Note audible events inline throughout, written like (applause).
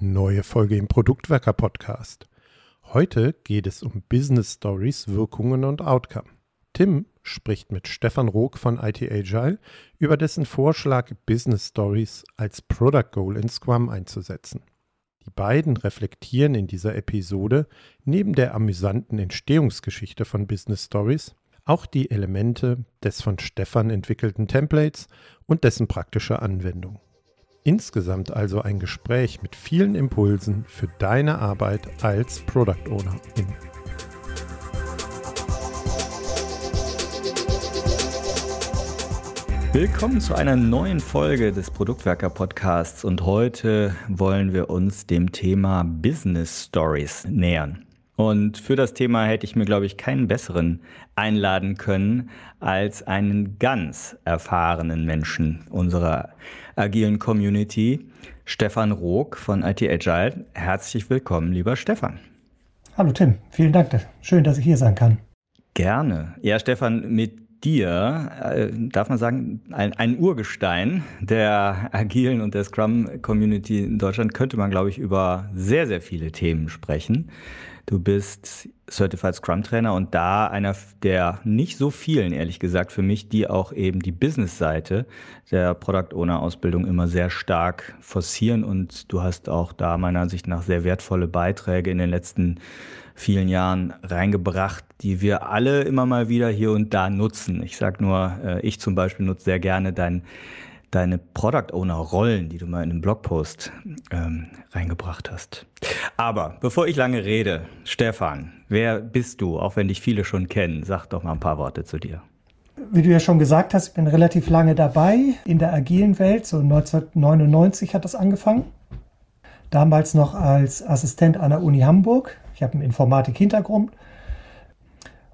Neue Folge im Produktwerker Podcast. Heute geht es um Business Stories, Wirkungen und Outcome. Tim spricht mit Stefan Rook von IT Agile über dessen Vorschlag, Business Stories als Product Goal in Scrum einzusetzen. Die beiden reflektieren in dieser Episode neben der amüsanten Entstehungsgeschichte von Business Stories auch die Elemente des von Stefan entwickelten Templates und dessen praktische Anwendung. Insgesamt also ein Gespräch mit vielen Impulsen für deine Arbeit als Product Owner. Willkommen zu einer neuen Folge des Produktwerker Podcasts und heute wollen wir uns dem Thema Business Stories nähern. Und für das Thema hätte ich mir, glaube ich, keinen besseren einladen können als einen ganz erfahrenen Menschen unserer agilen Community, Stefan Rook von IT Agile. Herzlich willkommen, lieber Stefan. Hallo Tim, vielen Dank. Schön, dass ich hier sein kann. Gerne. Ja, Stefan, mit dir, äh, darf man sagen, ein, ein, Urgestein der agilen und der Scrum-Community in Deutschland, könnte man, glaube ich, über sehr, sehr viele Themen sprechen. Du bist Certified Scrum Trainer und da einer der nicht so vielen, ehrlich gesagt, für mich, die auch eben die Business-Seite der Product Owner Ausbildung immer sehr stark forcieren und du hast auch da meiner Ansicht nach sehr wertvolle Beiträge in den letzten vielen Jahren reingebracht, die wir alle immer mal wieder hier und da nutzen. Ich sag nur, äh, ich zum Beispiel nutze sehr gerne dein deine Product Owner Rollen, die du mal in einem Blogpost ähm, reingebracht hast. Aber bevor ich lange rede, Stefan, wer bist du? Auch wenn dich viele schon kennen, sag doch mal ein paar Worte zu dir. Wie du ja schon gesagt hast, ich bin relativ lange dabei in der agilen Welt. So 1999 hat das angefangen. Damals noch als Assistent an der Uni Hamburg. Ich habe einen Informatik-Hintergrund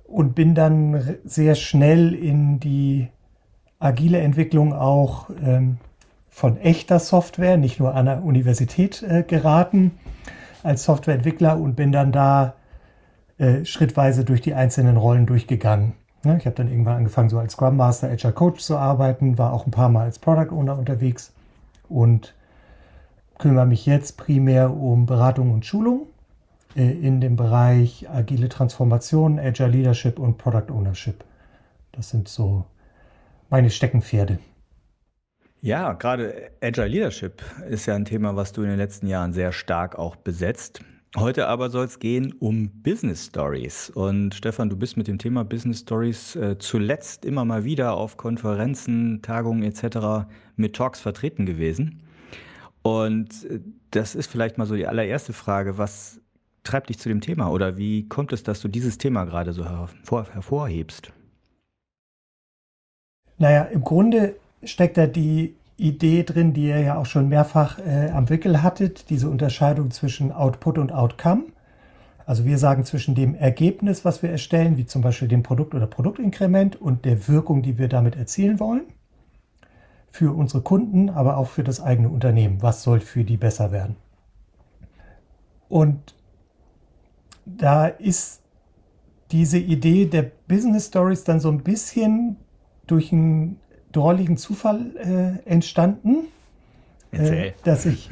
und bin dann sehr schnell in die agile Entwicklung auch ähm, von echter Software, nicht nur an der Universität äh, geraten als Softwareentwickler und bin dann da äh, schrittweise durch die einzelnen Rollen durchgegangen. Ja, ich habe dann irgendwann angefangen, so als Scrum Master, Agile Coach zu arbeiten, war auch ein paar Mal als Product Owner unterwegs und kümmere mich jetzt primär um Beratung und Schulung äh, in dem Bereich agile Transformation, Agile Leadership und Product Ownership. Das sind so meine Steckenpferde. Ja, gerade Agile Leadership ist ja ein Thema, was du in den letzten Jahren sehr stark auch besetzt. Heute aber soll es gehen um Business Stories. Und Stefan, du bist mit dem Thema Business Stories äh, zuletzt immer mal wieder auf Konferenzen, Tagungen etc. mit Talks vertreten gewesen. Und äh, das ist vielleicht mal so die allererste Frage. Was treibt dich zu dem Thema oder wie kommt es, dass du dieses Thema gerade so hervor hervorhebst? Naja, im Grunde steckt da die Idee drin, die ihr ja auch schon mehrfach äh, am Wickel hattet, diese Unterscheidung zwischen Output und Outcome. Also wir sagen zwischen dem Ergebnis, was wir erstellen, wie zum Beispiel dem Produkt oder Produktinkrement und der Wirkung, die wir damit erzielen wollen. Für unsere Kunden, aber auch für das eigene Unternehmen. Was soll für die besser werden? Und da ist diese Idee der Business Stories dann so ein bisschen durch einen drolligen Zufall äh, entstanden. Äh, dass ich,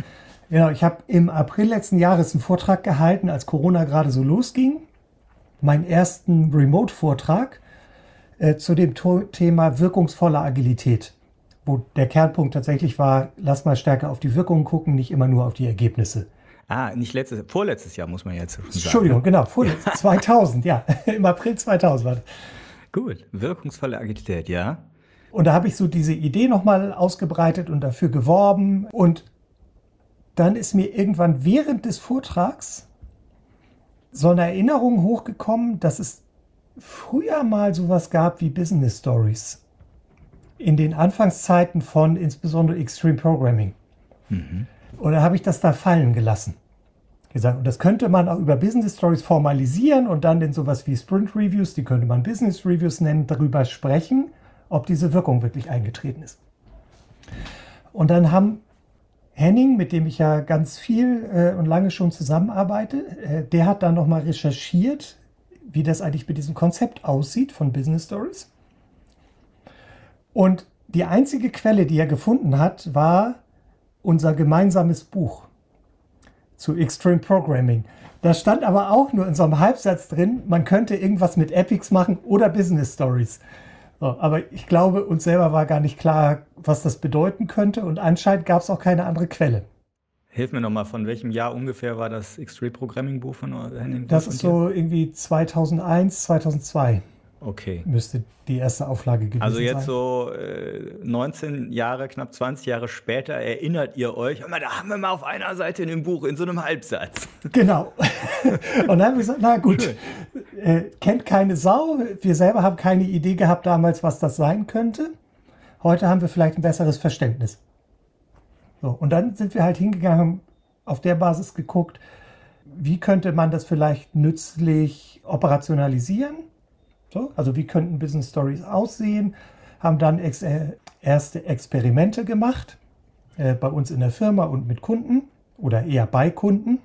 genau, ich habe im April letzten Jahres einen Vortrag gehalten, als Corona gerade so losging. Meinen ersten Remote-Vortrag äh, zu dem Thema wirkungsvolle Agilität. Wo der Kernpunkt tatsächlich war, lass mal stärker auf die Wirkungen gucken, nicht immer nur auf die Ergebnisse. Ah, nicht letztes, vorletztes Jahr muss man jetzt schon sagen. Entschuldigung, ne? genau, vorletztes, (laughs) 2000, ja, (laughs) im April 2000 war das. Gut, wirkungsvolle Agilität, ja. Und da habe ich so diese Idee nochmal ausgebreitet und dafür geworben. Und dann ist mir irgendwann während des Vortrags so eine Erinnerung hochgekommen, dass es früher mal sowas gab wie Business Stories. In den Anfangszeiten von insbesondere Extreme Programming. Mhm. Und da habe ich das da fallen gelassen gesagt. Und das könnte man auch über Business Stories formalisieren und dann in sowas wie Sprint Reviews, die könnte man Business Reviews nennen, darüber sprechen, ob diese Wirkung wirklich eingetreten ist. Und dann haben Henning, mit dem ich ja ganz viel äh, und lange schon zusammenarbeite, äh, der hat dann nochmal recherchiert, wie das eigentlich mit diesem Konzept aussieht von Business Stories. Und die einzige Quelle, die er gefunden hat, war unser gemeinsames Buch zu Extreme Programming. Da stand aber auch nur in so einem Halbsatz drin, man könnte irgendwas mit Epics machen oder Business Stories. So, aber ich glaube, uns selber war gar nicht klar, was das bedeuten könnte und anscheinend gab es auch keine andere Quelle. Hilf mir nochmal, von welchem Jahr ungefähr war das Extreme Programming Buch von Henning? Das ist so irgendwie 2001, 2002. Okay. Müsste die erste Auflage gewesen sein. Also jetzt sein. so äh, 19 Jahre, knapp 20 Jahre später erinnert ihr euch, da haben wir mal auf einer Seite in dem Buch, in so einem Halbsatz. (laughs) Genau. Und dann haben wir gesagt, na gut, äh, kennt keine Sau. Wir selber haben keine Idee gehabt damals, was das sein könnte. Heute haben wir vielleicht ein besseres Verständnis. So, und dann sind wir halt hingegangen, auf der Basis geguckt, wie könnte man das vielleicht nützlich operationalisieren so, also wie könnten Business Stories aussehen? Haben dann ex äh, erste Experimente gemacht äh, bei uns in der Firma und mit Kunden oder eher bei Kunden,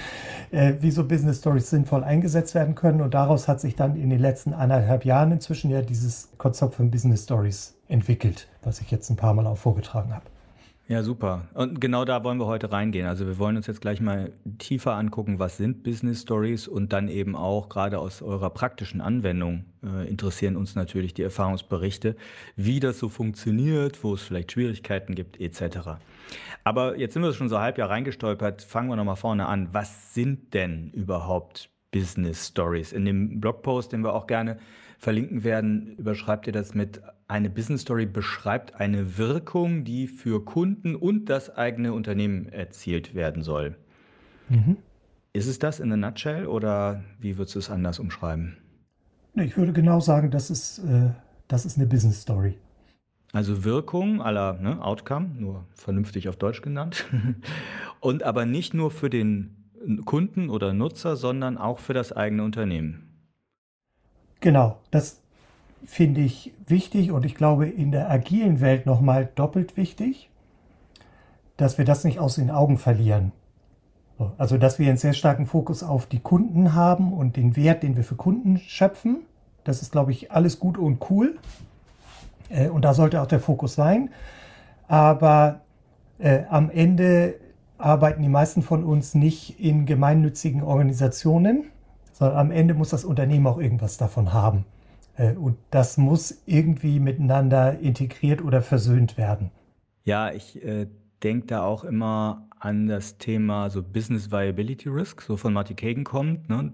(laughs) äh, wie so Business Stories sinnvoll eingesetzt werden können. Und daraus hat sich dann in den letzten anderthalb Jahren inzwischen ja dieses Konzept von Business Stories entwickelt, was ich jetzt ein paar Mal auch vorgetragen habe. Ja, super. Und genau da wollen wir heute reingehen. Also wir wollen uns jetzt gleich mal tiefer angucken, was sind Business Stories und dann eben auch gerade aus eurer praktischen Anwendung äh, interessieren uns natürlich die Erfahrungsberichte, wie das so funktioniert, wo es vielleicht Schwierigkeiten gibt etc. Aber jetzt sind wir schon so halb Jahr reingestolpert. Fangen wir nochmal vorne an. Was sind denn überhaupt Business Stories? In dem Blogpost, den wir auch gerne verlinken werden, überschreibt ihr das mit eine Business Story beschreibt eine Wirkung, die für Kunden und das eigene Unternehmen erzielt werden soll. Mhm. Ist es das in a nutshell oder wie würdest du es anders umschreiben? Ich würde genau sagen, das ist, äh, das ist eine Business Story. Also Wirkung aller ne, Outcome, nur vernünftig auf Deutsch genannt. (laughs) und aber nicht nur für den Kunden oder Nutzer, sondern auch für das eigene Unternehmen. Genau, das finde ich wichtig und ich glaube in der agilen Welt nochmal doppelt wichtig, dass wir das nicht aus den Augen verlieren. Also, dass wir einen sehr starken Fokus auf die Kunden haben und den Wert, den wir für Kunden schöpfen. Das ist, glaube ich, alles gut und cool. Äh, und da sollte auch der Fokus sein. Aber äh, am Ende arbeiten die meisten von uns nicht in gemeinnützigen Organisationen, sondern am Ende muss das Unternehmen auch irgendwas davon haben. Äh, und das muss irgendwie miteinander integriert oder versöhnt werden. Ja, ich äh, denke da auch immer an das Thema so Business Viability Risk, so von Marty Kagan kommt, ne?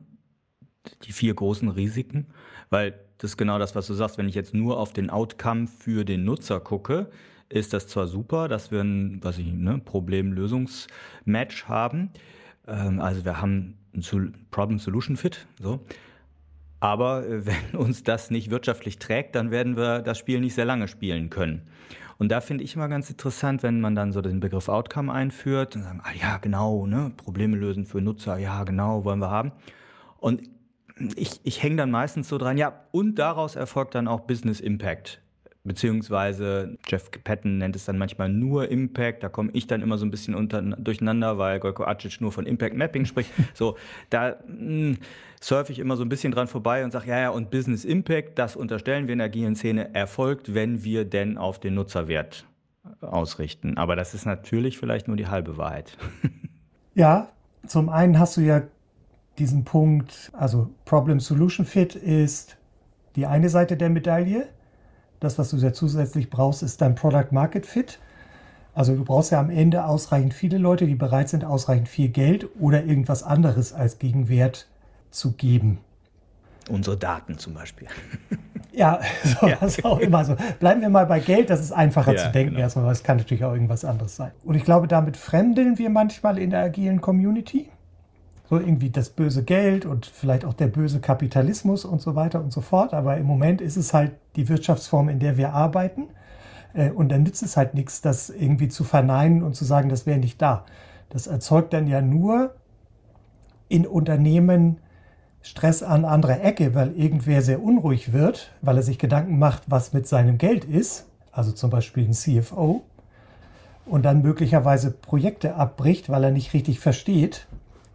die vier großen Risiken, weil das ist genau das, was du sagst. Wenn ich jetzt nur auf den Outcome für den Nutzer gucke, ist das zwar super, dass wir ein was ich, ne, Problem-Lösungs-Match haben. Ähm, also wir haben ein Problem-Solution-Fit, so. Aber äh, (laughs) wenn uns das nicht wirtschaftlich trägt, dann werden wir das Spiel nicht sehr lange spielen können. Und da finde ich immer ganz interessant, wenn man dann so den Begriff Outcome einführt und sagen, ah ja, genau, ne, Probleme lösen für Nutzer, ja, genau, wollen wir haben. Und ich, ich hänge dann meistens so dran, ja, und daraus erfolgt dann auch Business Impact. Beziehungsweise Jeff Patton nennt es dann manchmal nur Impact. Da komme ich dann immer so ein bisschen unter, durcheinander, weil Gojko Acic nur von Impact Mapping spricht. (laughs) So, da mh, hm, surfe ich immer so ein bisschen dran vorbei und sage, ja, ja, und Business Impact, das unterstellen wir in der agilen Szene, erfolgt, wenn wir denn auf den Nutzerwert ausrichten. Aber das ist natürlich vielleicht nur die halbe Wahrheit. (laughs) Ja, zum einen hast du ja diesen Punkt, also Problem Solution Fit ist die eine Seite der Medaille. Das, was du ja zusätzlich brauchst, ist dein Product Market Fit. Also du brauchst ja am Ende ausreichend viele Leute, die bereit sind, ausreichend viel Geld oder irgendwas anderes als Gegenwert zu geben. Unsere Daten zum Beispiel. (laughs) Ja, so, ja. auch immer so. Bleiben wir mal bei Geld, das ist einfacher ja, zu denken genau. erstmal, aber es kann natürlich auch irgendwas anderes sein. Und ich glaube, damit fremdeln wir manchmal in der agilen Community so irgendwie das böse Geld und vielleicht auch der böse Kapitalismus und so weiter und so fort. Aber im Moment ist es halt die Wirtschaftsform, in der wir arbeiten. Äh, und dann nützt es halt nichts, das irgendwie zu verneinen und zu sagen, das wäre nicht da. Das erzeugt dann ja nur in Unternehmen Stress an anderer Ecke, weil irgendwer sehr unruhig wird, weil er sich Gedanken macht, was mit seinem Geld ist, also zum Beispiel ein CFO, und dann möglicherweise Projekte abbricht, weil er nicht richtig versteht,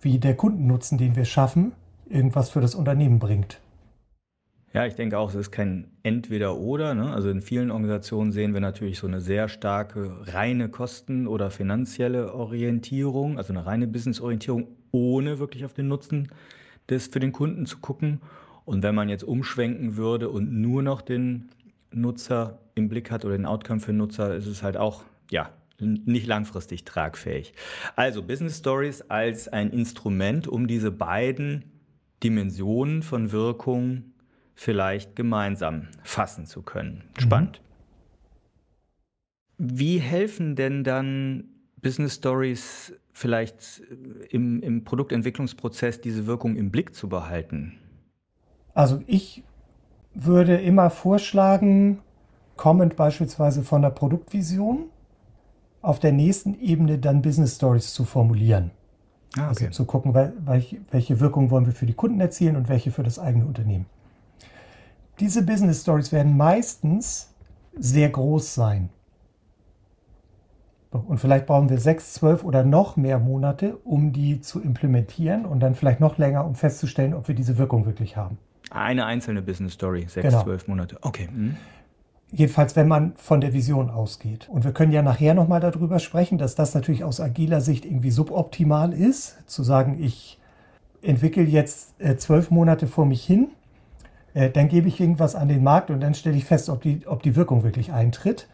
wie der Kundennutzen, den wir schaffen, irgendwas für das Unternehmen bringt. Ja, ich denke auch, es ist kein Entweder-Oder. Ne? Also in vielen Organisationen sehen wir natürlich so eine sehr starke reine Kosten- oder finanzielle Orientierung, also eine reine Business-Orientierung, ohne wirklich auf den Nutzen des für den Kunden zu gucken. Und wenn man jetzt umschwenken würde und nur noch den Nutzer im Blick hat oder den Outcome für den Nutzer, ist es halt auch, ja, nicht langfristig tragfähig. Also Business Stories als ein Instrument, um diese beiden Dimensionen von Wirkung vielleicht gemeinsam fassen zu können. Mhm. Spannend. Mhm. Wie helfen denn dann Business Stories vielleicht im, im Produktentwicklungsprozess diese Wirkung im Blick zu behalten? Also ich würde immer vorschlagen, kommend beispielsweise von der Produktvision, auf der nächsten Ebene dann Business Stories zu formulieren. Ah, also okay. Also zu gucken, welche Wirkung wollen wir für die Kunden erzielen und welche für das eigene Unternehmen. Diese Business Stories werden meistens sehr groß sein. Und vielleicht brauchen wir sechs, zwölf oder noch mehr Monate, um die zu implementieren und dann vielleicht noch länger, um festzustellen, ob wir diese Wirkung wirklich haben. Eine einzelne Business Story, sechs, genau. zwölf Monate. Okay. Mhm. Jedenfalls, wenn man von der Vision ausgeht. Und wir können ja nachher nochmal darüber sprechen, dass das natürlich aus agiler Sicht irgendwie suboptimal ist, zu sagen, ich entwickle jetzt äh, zwölf Monate vor mich hin äh, dann gebe ich irgendwas an den Markt und dann stelle ich fest, ob die, ob die Wirkung wirklich eintritt.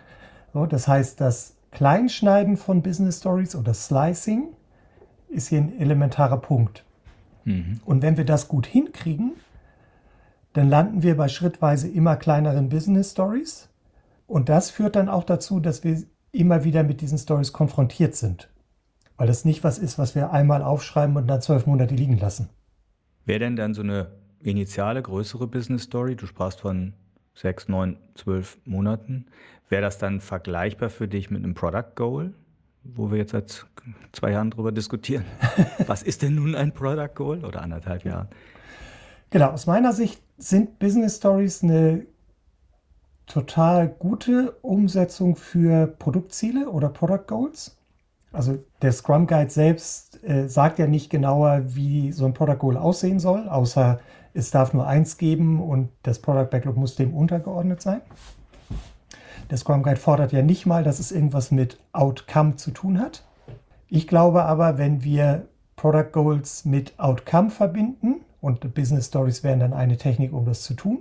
So, das heißt, das Kleinschneiden von Business Stories oder Slicing ist hier ein elementarer Punkt. Mhm. Und wenn wir das gut hinkriegen, dann landen wir bei schrittweise immer kleineren Business Stories. Und das führt dann auch dazu, dass wir immer wieder mit diesen Stories konfrontiert sind. Weil das nicht was ist, was wir einmal aufschreiben und dann zwölf Monate liegen lassen. Wäre denn dann so eine initiale, größere Business Story, du sprachst von sechs, neun, zwölf Monaten, wäre das dann vergleichbar für dich mit einem Product Goal, wo wir jetzt seit zwei Jahren drüber diskutieren? (laughs) Was ist denn nun ein Product Goal oder anderthalb Jahren? Genau, aus meiner Sicht sind Business Stories eine total gute Umsetzung für Produktziele oder Product Goals. Also der Scrum Guide selbst äh, sagt ja nicht genauer, wie so ein Product Goal aussehen soll, außer es darf nur eins geben und das Product Backlog muss dem untergeordnet sein. Der Scrum Guide fordert ja nicht mal, dass es irgendwas mit Outcome zu tun hat. Ich glaube aber, wenn wir Product Goals mit Outcome verbinden und Business Stories wären dann eine Technik, um das zu tun,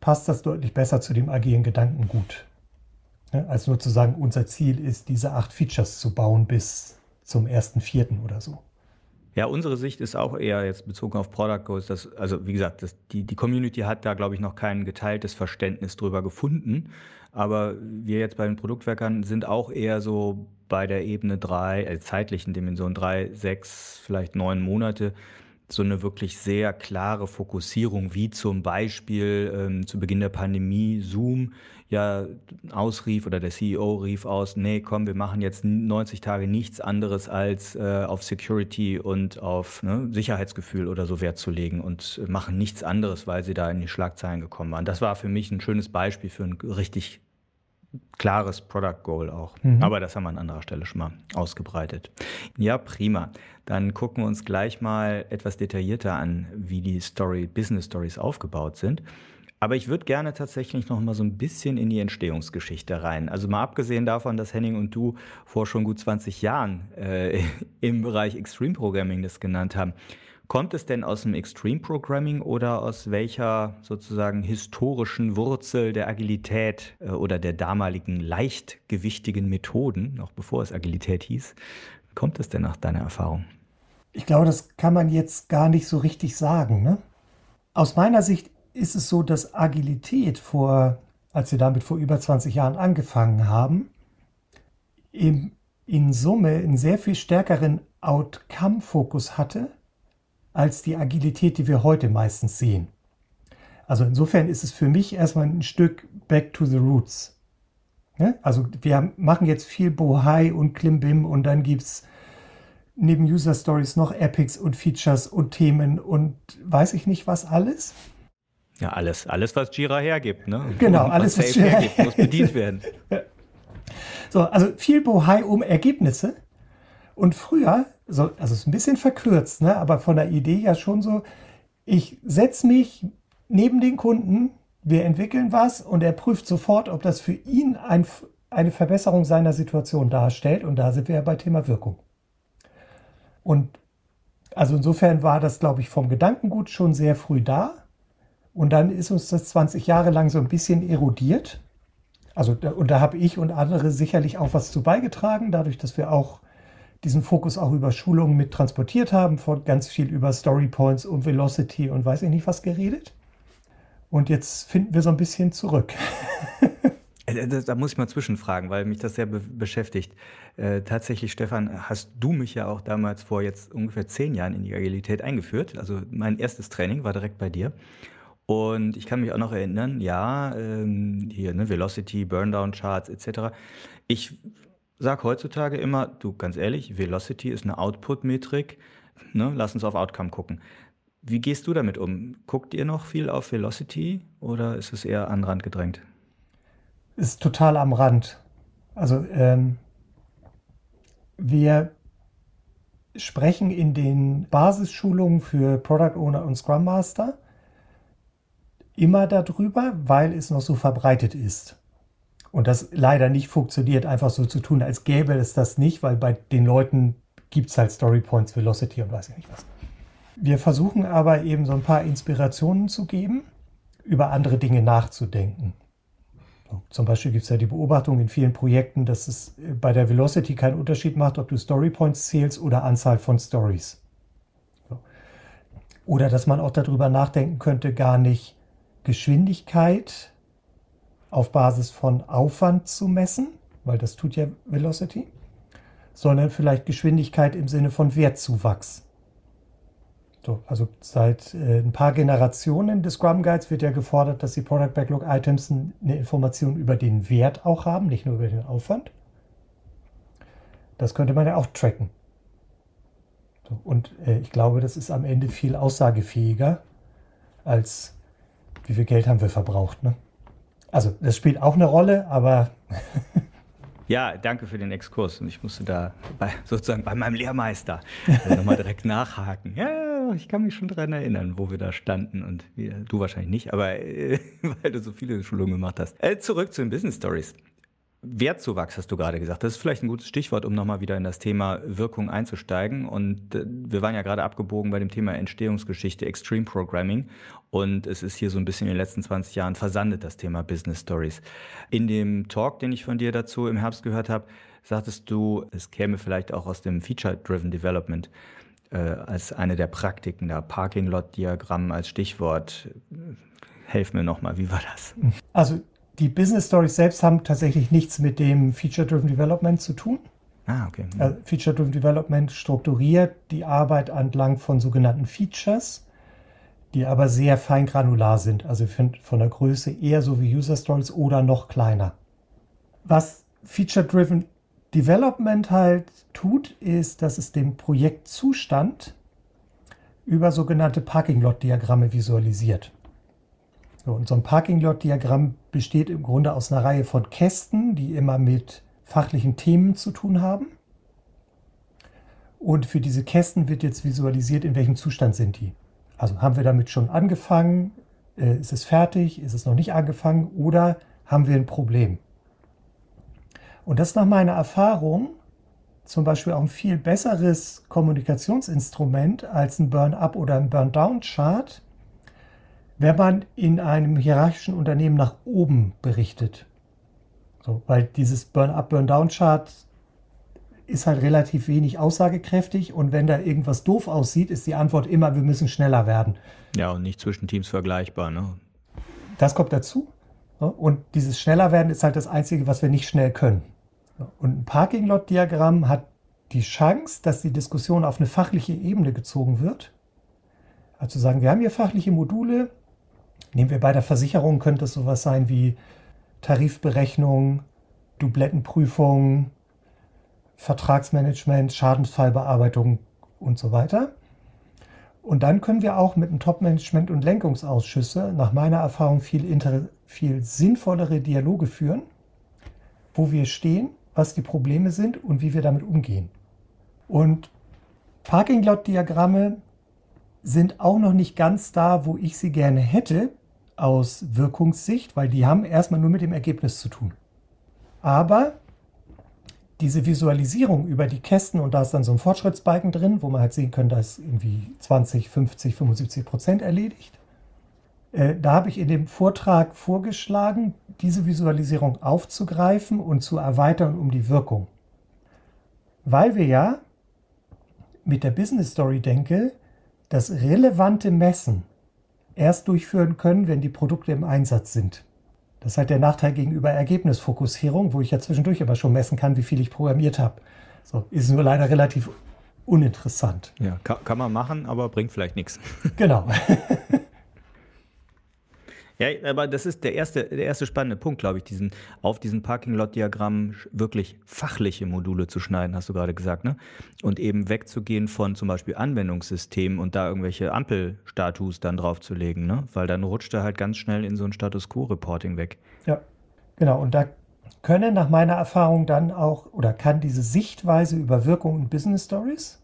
passt das deutlich besser zu dem agilen Gedanken gut. Ja, als nur zu sagen, unser Ziel ist, diese acht Features zu bauen bis zum ersten Vierten oder so. Ja, unsere Sicht ist auch eher jetzt bezogen auf Product Goals, dass, also wie gesagt, das, die, die Community hat da, glaube ich, noch kein geteiltes Verständnis drüber gefunden. Aber wir jetzt bei den Produktwerkern sind auch eher so bei der Ebene drei, äh, zeitlichen Dimension drei, sechs, vielleicht neun Monate, so eine wirklich sehr klare Fokussierung, wie zum Beispiel ähm, zu Beginn der Pandemie Zoom ja ausrief oder der CEO rief aus, nee, komm, wir machen jetzt 90 Tage nichts anderes als äh, auf Security und auf ne, Sicherheitsgefühl oder so Wert zu legen und machen nichts anderes, weil sie da in die Schlagzeilen gekommen waren. Das war für mich ein schönes Beispiel für ein richtig klares Product Goal auch. Mhm. Aber das haben wir an anderer Stelle schon mal ausgebreitet. Ja, prima. Dann gucken wir uns gleich mal etwas detaillierter an, wie die Story, Business Stories aufgebaut sind. Aber ich würde gerne tatsächlich noch mal so ein bisschen in die Entstehungsgeschichte rein. Also mal abgesehen davon, dass Henning und du vor schon gut 20 Jahren äh, (laughs) im Bereich Extreme Programming das genannt haben. Kommt es denn aus dem Extreme Programming oder aus welcher sozusagen historischen Wurzel der Agilität äh, oder der damaligen leichtgewichtigen Methoden, noch bevor es Agilität hieß, kommt es denn nach deiner Erfahrung? Ich glaube, das kann man jetzt gar nicht so richtig sagen. Ne? Aus meiner Sicht ist es so, dass Agilität vor, als wir damit vor über 20 Jahren angefangen haben, in, in Summe einen sehr viel stärkeren Outcome-Fokus hatte als die Agilität, die wir heute meistens sehen. Also insofern ist es für mich erstmal ein Stück back to the roots. Also wir machen jetzt viel Bohai und Klimbim und dann gibt es neben User Stories noch Epics und Features und Themen und weiß ich nicht was alles. Ja, alles, alles, was Jira hergibt, ne? (laughs) Genau, alles, was, was Jira hergibt, muss bedient werden. (laughs) So, also viel Bohai um Ergebnisse. Und früher, so, also es ist ein bisschen verkürzt, ne, aber von der Idee ja schon so, ich setze mich neben den Kunden, wir entwickeln was und er prüft sofort, ob das für ihn ein, eine Verbesserung seiner Situation darstellt. Und da sind wir ja bei Thema Wirkung. Und also insofern war das, glaube ich, vom Gedankengut schon sehr früh da. Und dann ist uns das 20 Jahre lang so ein bisschen erodiert. Also, und da habe ich und andere sicherlich auch was zu beigetragen, dadurch, dass wir auch diesen Fokus auch über Schulungen mit transportiert haben, von ganz viel über Story Points und Velocity und weiß ich nicht was geredet. Und jetzt finden wir so ein bisschen zurück. (laughs) Äh, da muss ich mal zwischenfragen, weil mich das sehr be beschäftigt. Äh, tatsächlich, Stefan, hast du mich ja auch damals vor jetzt ungefähr zehn Jahren in die Agilität eingeführt. Also mein erstes Training war direkt bei dir. Und ich kann mich auch noch erinnern, ja, ähm, hier, ne, Velocity, Burndown Charts etc. Ich sage heutzutage immer, du ganz ehrlich, Velocity ist eine Output-Metrik. Ne, lass uns auf Outcome gucken. Wie gehst du damit um? Guckt ihr noch viel auf Velocity oder ist es eher an Rand gedrängt? Ist total am Rand. Also ähm, wir sprechen in den Basisschulungen für Product Owner und Scrum Master immer darüber, weil es noch so verbreitet ist. Und das leider nicht funktioniert, einfach so zu tun, als gäbe es das nicht, weil bei den Leuten gibt es halt Story Points, Velocity und weiß ich nicht was. Wir versuchen aber eben so ein paar Inspirationen zu geben, über andere Dinge nachzudenken. Zum Beispiel gibt es ja die Beobachtung in vielen Projekten, dass es bei der Velocity keinen Unterschied macht, ob du Story Points zählst oder Anzahl von Stories. Oder dass man auch darüber nachdenken könnte, gar nicht Geschwindigkeit auf Basis von Aufwand zu messen, weil das tut ja Velocity, sondern vielleicht Geschwindigkeit im Sinne von Wertzuwachs. So, also seit äh, ein paar Generationen des Scrum Guides wird ja gefordert, dass die Product Backlog Items eine Information über den Wert auch haben, nicht nur über den Aufwand. Das könnte man ja auch tracken. So, und äh, ich glaube, das ist am Ende viel aussagefähiger als wie viel Geld haben wir verbraucht. Ne? Also das spielt auch eine Rolle, aber... (laughs) Ja, danke für den Exkurs. Und ich musste da bei, sozusagen bei meinem Lehrmeister äh, nochmal direkt nachhaken. Ja, ich kann mich schon daran erinnern, wo wir da standen und wir, du wahrscheinlich nicht, aber äh, (laughs) weil du so viele Schulungen gemacht hast. Äh, zurück zu den Business Stories. Wertzuwachs hast du gerade gesagt. Das ist vielleicht ein gutes Stichwort, um nochmal wieder in das Thema Wirkung einzusteigen. Und äh, wir waren ja gerade abgebogen bei dem Thema Entstehungsgeschichte, Extreme Programming. Und es ist hier so ein bisschen in den letzten 20 Jahren versandet, das Thema Business Stories. In dem Talk, den ich von dir dazu im Herbst gehört habe, sagtest du, es käme vielleicht auch aus dem Feature-Driven Development äh, als eine der Praktiken, da Parking-Lot-Diagramm als Stichwort. Helf mir nochmal, wie war das? Also die Business Stories selbst haben tatsächlich nichts mit dem Feature-Driven Development zu tun. Ah, okay. Also Feature-Driven Development strukturiert die Arbeit entlang von sogenannten Features, die aber sehr fein granular sind. Also von der Größe eher so wie User Stories oder noch kleiner. Was Feature-Driven Development halt tut, ist, dass es den Projektzustand über sogenannte Parking-Lot-Diagramme visualisiert. So, und so ein Parking-Lot-Diagramm besteht im Grunde aus einer Reihe von Kästen, die immer mit fachlichen Themen zu tun haben. Und für diese Kästen wird jetzt visualisiert, in welchem Zustand sind die. Also haben wir damit schon angefangen? Äh, ist es fertig? Ist es noch nicht angefangen? Oder haben wir ein Problem? Und das ist nach meiner Erfahrung zum Beispiel auch ein viel besseres Kommunikationsinstrument als ein Burn-up oder ein Burn-down-Chart, wenn man in einem hierarchischen Unternehmen nach oben berichtet. So, weil dieses Burn-up, Burn-down-Chart ist halt relativ wenig aussagekräftig und wenn da irgendwas doof aussieht, ist die Antwort immer, wir müssen schneller werden. Ja, und nicht zwischen Teams vergleichbar, ne? Das kommt dazu. Und dieses schneller werden ist halt das Einzige, was wir nicht schnell können. Und ein Parking-Lot-Diagramm hat die Chance, dass die Diskussion auf eine fachliche Ebene gezogen wird. Also sagen, wir haben hier fachliche Module, Nehmen wir bei der Versicherung, könnte es sowas sein wie Tarifberechnung, Dublettenprüfung, Vertragsmanagement, Schadensfallbearbeitung und so weiter. Und dann können wir auch mit dem Top-Management und Lenkungsausschüsse nach meiner Erfahrung viel, viel sinnvollere Dialoge führen, wo wir stehen, was die Probleme sind und wie wir damit umgehen. Und Parking-Lot-Diagramme sind auch noch nicht ganz da, wo ich sie gerne hätte aus Wirkungssicht, weil die haben erstmal nur mit dem Ergebnis zu tun. Aber diese Visualisierung über die Kästen und da ist dann so ein Fortschrittsbalken drin, wo man halt sehen kann, dass irgendwie 20, 50, 75 Prozent erledigt. Äh, da habe ich in dem Vortrag vorgeschlagen, diese Visualisierung aufzugreifen und zu erweitern um die Wirkung. Weil wir ja mit der Business Story denke, das relevante Messen erst durchführen können, wenn die Produkte im Einsatz sind. Das ist halt der Nachteil gegenüber Ergebnisfokussierung, wo ich ja zwischendurch aber schon messen kann, wie viel ich programmiert habe. So, ist nur leider relativ uninteressant. Ja, kann, kann man machen, aber bringt vielleicht nichts. Genau. (laughs) Ja, aber das ist der erste, der erste spannende Punkt, glaube ich, diesen, auf diesen Parking-Lot-Diagramm wirklich fachliche Module zu schneiden, hast du gerade gesagt, ne? Und eben wegzugehen von zum Beispiel Anwendungssystemen und da irgendwelche Ampelstatus dann draufzulegen, ne? Weil dann rutscht er halt ganz schnell in so ein Status Quo-Reporting weg. Ja, genau. Und da können nach meiner Erfahrung dann auch oder kann diese Sichtweise über Wirkung und Business Stories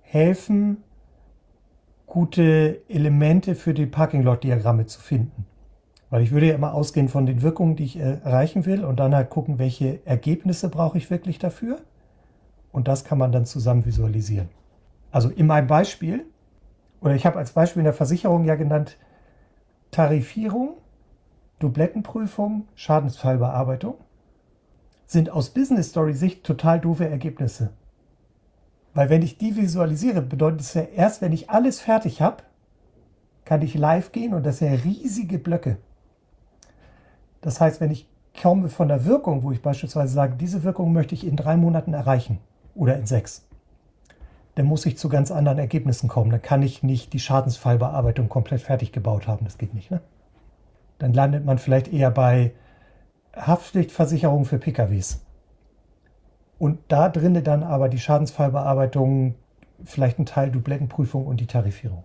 helfen, gute Elemente für die Parking-Lot-Diagramme zu finden. Weil ich würde ja immer ausgehen von den Wirkungen, die ich erreichen will und dann halt gucken, welche Ergebnisse brauche ich wirklich dafür. Und das kann man dann zusammen visualisieren. Also in meinem Beispiel, oder ich habe als Beispiel in der Versicherung ja genannt, Tarifierung, Dublettenprüfung, Schadensfallbearbeitung sind aus Business Story Sicht total doofe Ergebnisse. Weil wenn ich die visualisiere, bedeutet es ja erst, wenn ich alles fertig habe, kann ich live gehen und das sind riesige Blöcke. Das heißt, wenn ich komme von der Wirkung, wo ich beispielsweise sage, diese Wirkung möchte ich in drei Monaten erreichen oder in sechs, dann muss ich zu ganz anderen Ergebnissen kommen. Dann kann ich nicht die Schadensfallbearbeitung komplett fertig gebaut haben. Das geht nicht. Ne? Dann landet man vielleicht eher bei Haftpflichtversicherung für PKWs. Und da drinne dann aber die Schadensfallbearbeitung, vielleicht ein Teil Dublettenprüfung und die Tarifierung.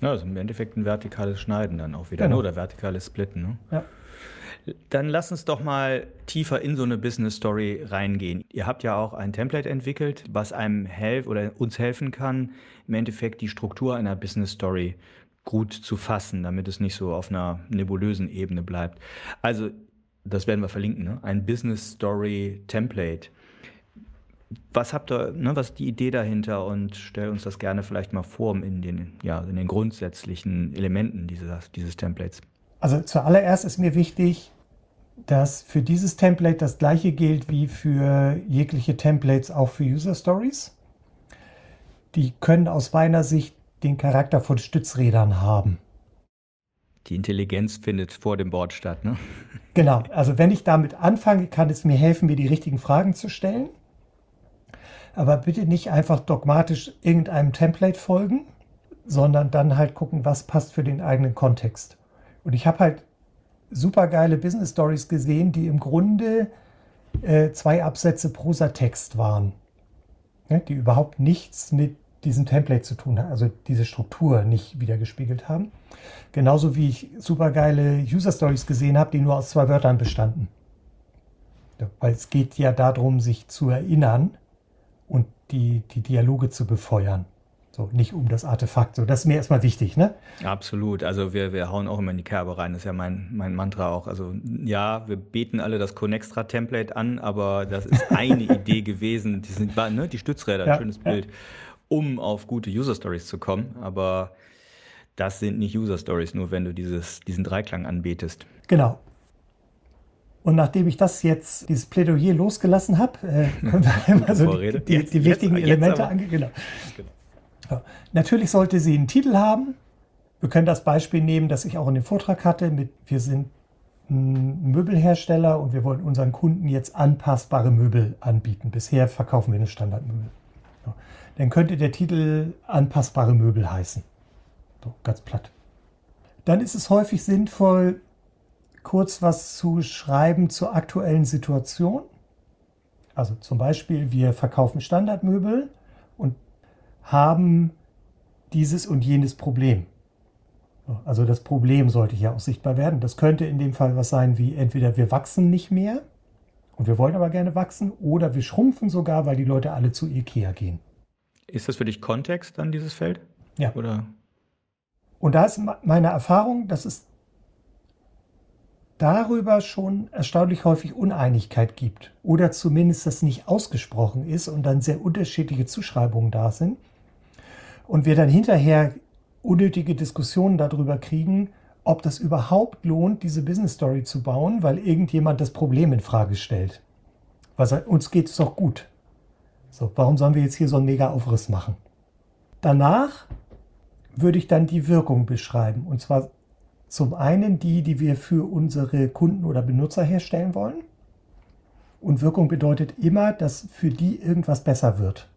Ja, also im Endeffekt ein vertikales Schneiden dann auch wieder, ne? genau. ne? oder vertikales Splitten. Ne? Ja. Dann lass uns doch mal tiefer in so eine Business Story reingehen. Ihr habt ja auch ein Template entwickelt, was einem helfen oder uns helfen kann, im Endeffekt die Struktur einer Business Story gut zu fassen, damit es nicht so auf einer nebulösen Ebene bleibt. Also, das werden wir verlinken, ne? ein Business Story Template. Was habt ihr, ne, was ist die Idee dahinter und stell uns das gerne vielleicht mal vor in den, ja, in den grundsätzlichen Elementen dieses, dieses Templates. Also zuallererst ist mir wichtig, dass für dieses Template das gleiche gilt wie für jegliche Templates auch für User Stories. Die können aus meiner Sicht den Charakter von Stützrädern haben. Die Intelligenz findet vor dem Board statt, ne? Genau, also wenn ich damit anfange, kann es mir helfen, mir die richtigen Fragen zu stellen aber bitte nicht einfach dogmatisch irgendeinem Template folgen, sondern dann halt gucken, was passt für den eigenen Kontext. Und ich habe halt super geile Business Stories gesehen, die im Grunde äh, zwei Absätze Prosatext waren, ne, die überhaupt nichts mit diesem Template zu tun haben, also diese Struktur nicht wiedergespiegelt haben. Genauso wie ich super geile User Stories gesehen habe, die nur aus zwei Wörtern bestanden. Ja, weil es geht ja darum, sich zu erinnern und die, die Dialoge zu befeuern. So, nicht um das Artefakt. So, das ist mir erstmal wichtig, ne? Absolut. Also wir, wir hauen auch immer in die Kerbe rein. Das ist ja mein, mein Mantra auch. Also ja, wir beten alle das Conextra-Template an, aber das ist eine (laughs) Idee gewesen. Die, sind, ne, die Stützräder, ja, schönes Bild, ja. um auf gute User-Stories zu kommen. Aber das sind nicht User-Stories, nur wenn du dieses, diesen Dreiklang anbetest. Genau. Und nachdem ich das jetzt, dieses Plädoyer losgelassen habe, äh, (laughs) können wir einmal so die, die, die wichtigen jetzt, Elemente angehen. Genau. genau. Ja. Natürlich sollte sie einen Titel haben. Wir können das Beispiel nehmen, das ich auch in dem Vortrag hatte, mit wir sind ein Möbelhersteller und wir wollen unseren Kunden jetzt anpassbare Möbel anbieten. Bisher verkaufen wir eine Standardmöbel. Ja. Dann könnte der Titel anpassbare Möbel heißen. So, ganz platt. Dann ist es häufig sinnvoll, kurz was zu schreiben zur aktuellen Situation. Also zum Beispiel, wir verkaufen Standardmöbel und haben dieses und jenes Problem. Also das Problem sollte hier auch sichtbar werden. Das könnte in dem Fall was sein wie entweder wir wachsen nicht mehr und wir wollen aber gerne wachsen oder wir schrumpfen sogar, weil die Leute alle zu Ikea gehen. Ist das für dich Kontext an dieses Feld? Ja. Oder? Und da ist meine Erfahrung, dass es darüber schon erstaunlich häufig Uneinigkeit gibt oder zumindest das nicht ausgesprochen ist und dann sehr unterschiedliche Zuschreibungen da sind und wir dann hinterher unnötige Diskussionen darüber kriegen, ob das überhaupt lohnt, diese Business Story zu bauen, weil irgendjemand das Problem in Frage stellt. Was uns geht es doch gut. So, warum sollen wir jetzt hier so einen mega Aufriss machen? Danach würde ich dann die Wirkung beschreiben und zwar zum einen die, die wir für unsere Kunden oder Benutzer herstellen wollen. Und Wirkung bedeutet immer, dass für die irgendwas besser wird.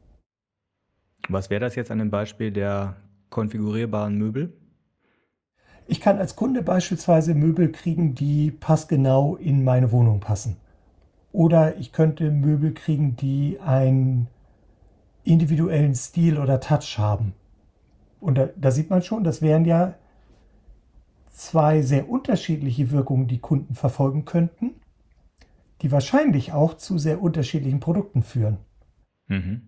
Was wäre das jetzt an dem Beispiel der konfigurierbaren Möbel? Ich kann als Kunde beispielsweise Möbel kriegen, die passgenau in meine Wohnung passen. Oder ich könnte Möbel kriegen, die einen individuellen Stil oder Touch haben. Und da, da sieht man schon, das wären ja zwei sehr unterschiedliche Wirkungen, die Kunden verfolgen könnten, die wahrscheinlich auch zu sehr unterschiedlichen Produkten führen. Mhm.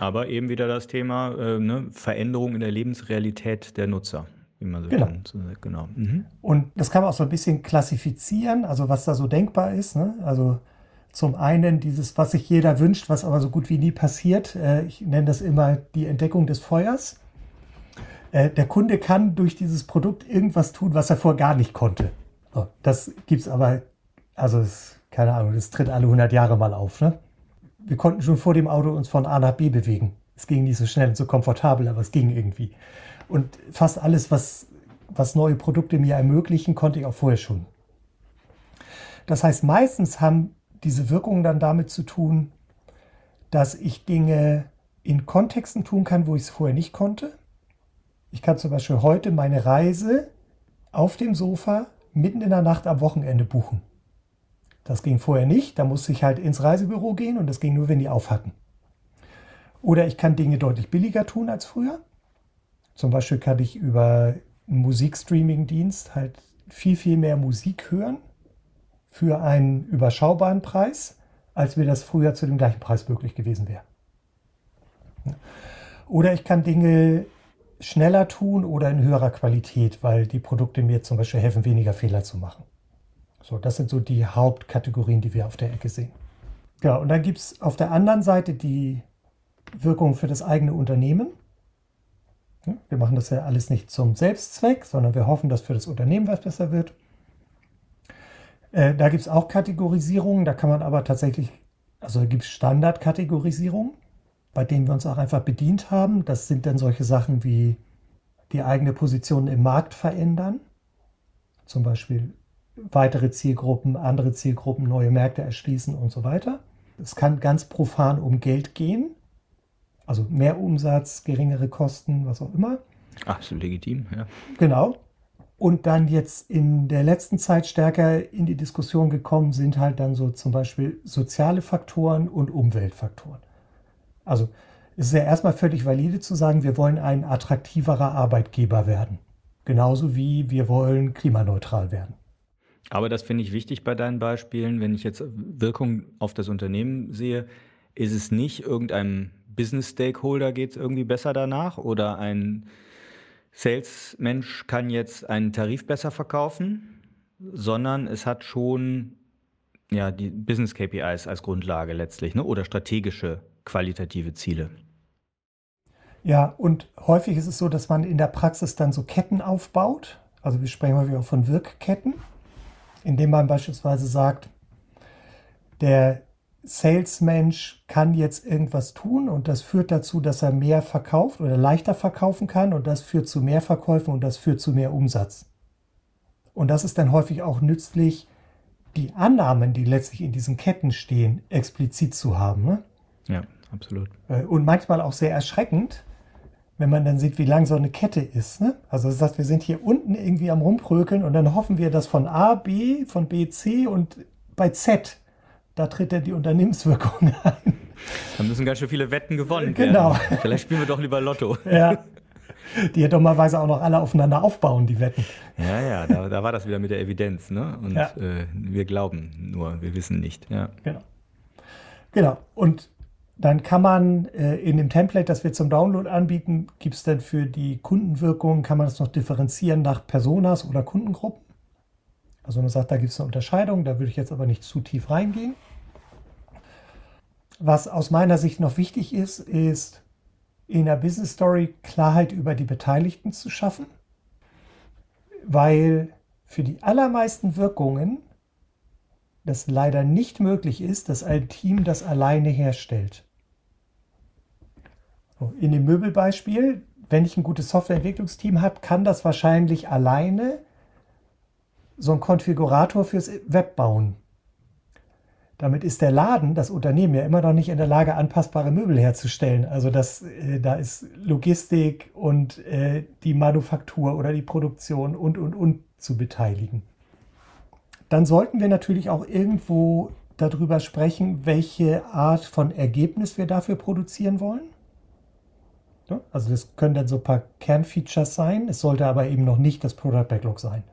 Aber eben wieder das Thema äh, ne, Veränderung in der Lebensrealität der Nutzer. Wie man so genau. Kann. genau. Mhm. Und das kann man auch so ein bisschen klassifizieren, also was da so denkbar ist. Ne? Also zum einen dieses, was sich jeder wünscht, was aber so gut wie nie passiert. Äh, ich nenne das immer die Entdeckung des Feuers. Äh, der Kunde kann durch dieses Produkt irgendwas tun, was er vorher gar nicht konnte. So, das gibt es aber, also es, keine Ahnung, das tritt alle 100 Jahre mal auf. Ne? Wir konnten schon vor dem Auto uns von A nach B bewegen. Es ging nicht so schnell und so komfortabel, aber es ging irgendwie. Und fast alles, was, was neue Produkte mir ermöglichen, konnte ich auch vorher schon. Das heißt, meistens haben diese Wirkungen dann damit zu tun, dass ich Dinge in Kontexten tun kann, wo ich es vorher nicht konnte. Ich kann zum Beispiel heute meine Reise auf dem Sofa mitten in der Nacht am Wochenende buchen. Das ging vorher nicht. Da musste ich halt ins Reisebüro gehen und das ging nur, wenn die auf hatten. Oder ich kann Dinge deutlich billiger tun als früher. Zum Beispiel kann ich über einen Musikstreaming-Dienst halt viel, viel mehr Musik hören für einen überschaubaren Preis, als mir das früher zu dem gleichen Preis möglich gewesen wäre. Oder ich kann Dinge schneller tun oder in höherer Qualität, weil die Produkte mir zum Beispiel helfen, weniger Fehler zu machen. So, das sind so die Hauptkategorien, die wir auf der Ecke sehen. Ja, und dann gibt es auf der anderen Seite die Wirkung für das eigene Unternehmen. Wir machen das ja alles nicht zum Selbstzweck, sondern wir hoffen, dass für das Unternehmen was besser wird. Äh, da gibt es auch Kategorisierungen, da kann man aber tatsächlich, also gibt es Standardkategorisierungen bei denen wir uns auch einfach bedient haben. Das sind dann solche Sachen wie die eigene Position im Markt verändern, zum Beispiel weitere Zielgruppen, andere Zielgruppen, neue Märkte erschließen und so weiter. Es kann ganz profan um Geld gehen, also mehr Umsatz, geringere Kosten, was auch immer. Absolut legitim, ja. Genau. Und dann jetzt in der letzten Zeit stärker in die Diskussion gekommen sind halt dann so zum Beispiel soziale Faktoren und Umweltfaktoren. Also es ist ja erstmal völlig valide zu sagen, wir wollen ein attraktiverer Arbeitgeber werden. Genauso wie wir wollen klimaneutral werden. Aber das finde ich wichtig bei deinen Beispielen. Wenn ich jetzt Wirkung auf das Unternehmen sehe, ist es nicht irgendeinem Business Stakeholder geht es irgendwie besser danach oder ein Sales-Mensch kann jetzt einen Tarif besser verkaufen, sondern es hat schon ja, die Business KPIs als Grundlage letztlich ne? oder strategische qualitative Ziele. Ja, und häufig ist es so, dass man in der Praxis dann so Ketten aufbaut. Also wir sprechen häufig auch von Wirkketten, indem man beispielsweise sagt, der Salesmensch kann jetzt irgendwas tun und das führt dazu, dass er mehr verkauft oder leichter verkaufen kann und das führt zu mehr Verkäufen und das führt zu mehr Umsatz. Und das ist dann häufig auch nützlich, die Annahmen, die letztlich in diesen Ketten stehen, explizit zu haben. Ne? Ja absolut. Äh, und manchmal auch sehr erschreckend, wenn man dann sieht, wie lang so eine Kette ist. Ne? Also das heißt, wir sind hier unten irgendwie am Rumprökeln und dann hoffen wir, dass von A, B, von B, C und bei Z, da tritt dann die Unternehmenswirkung (laughs) ein. Da müssen ganz schön viele Wetten gewonnen genau. werden. Genau. Vielleicht spielen wir doch lieber Lotto. Ja. (laughs) Die ja dummerweise auch noch alle aufeinander aufbauen, die Wetten. Ja, ja, da, da war das wieder mit der Evidenz. Ne? Und ja. äh, wir glauben nur, wir wissen nicht. Ja. Genau. Genau. Und dann kann man äh, in dem Template, das wir zum Download anbieten, gibt es dann für die Kundenwirkung, kann man das noch differenzieren nach Personas oder Kundengruppen. Also man sagt, da gibt es eine Unterscheidung, da würde ich jetzt aber nicht zu tief reingehen. Was aus meiner Sicht noch wichtig ist, ist in der Business Story Klarheit über die Beteiligten zu schaffen, weil für die allermeisten Wirkungen das leider nicht möglich ist, dass ein Team das alleine herstellt. In dem Möbelbeispiel, wenn ich ein gutes Softwareentwicklungsteam habe, kann das wahrscheinlich alleine so ein Konfigurator fürs Web bauen. Damit ist der Laden, das Unternehmen ja immer noch nicht in der Lage, anpassbare Möbel herzustellen. Also das, äh, da ist Logistik und äh, die Manufaktur oder die Produktion und, und, und zu beteiligen. Dann sollten wir natürlich auch irgendwo darüber sprechen, welche Art von Ergebnis wir dafür produzieren wollen. Also das können dann so ein paar Kernfeatures sein. Es sollte aber eben noch nicht das Product Backlog sein.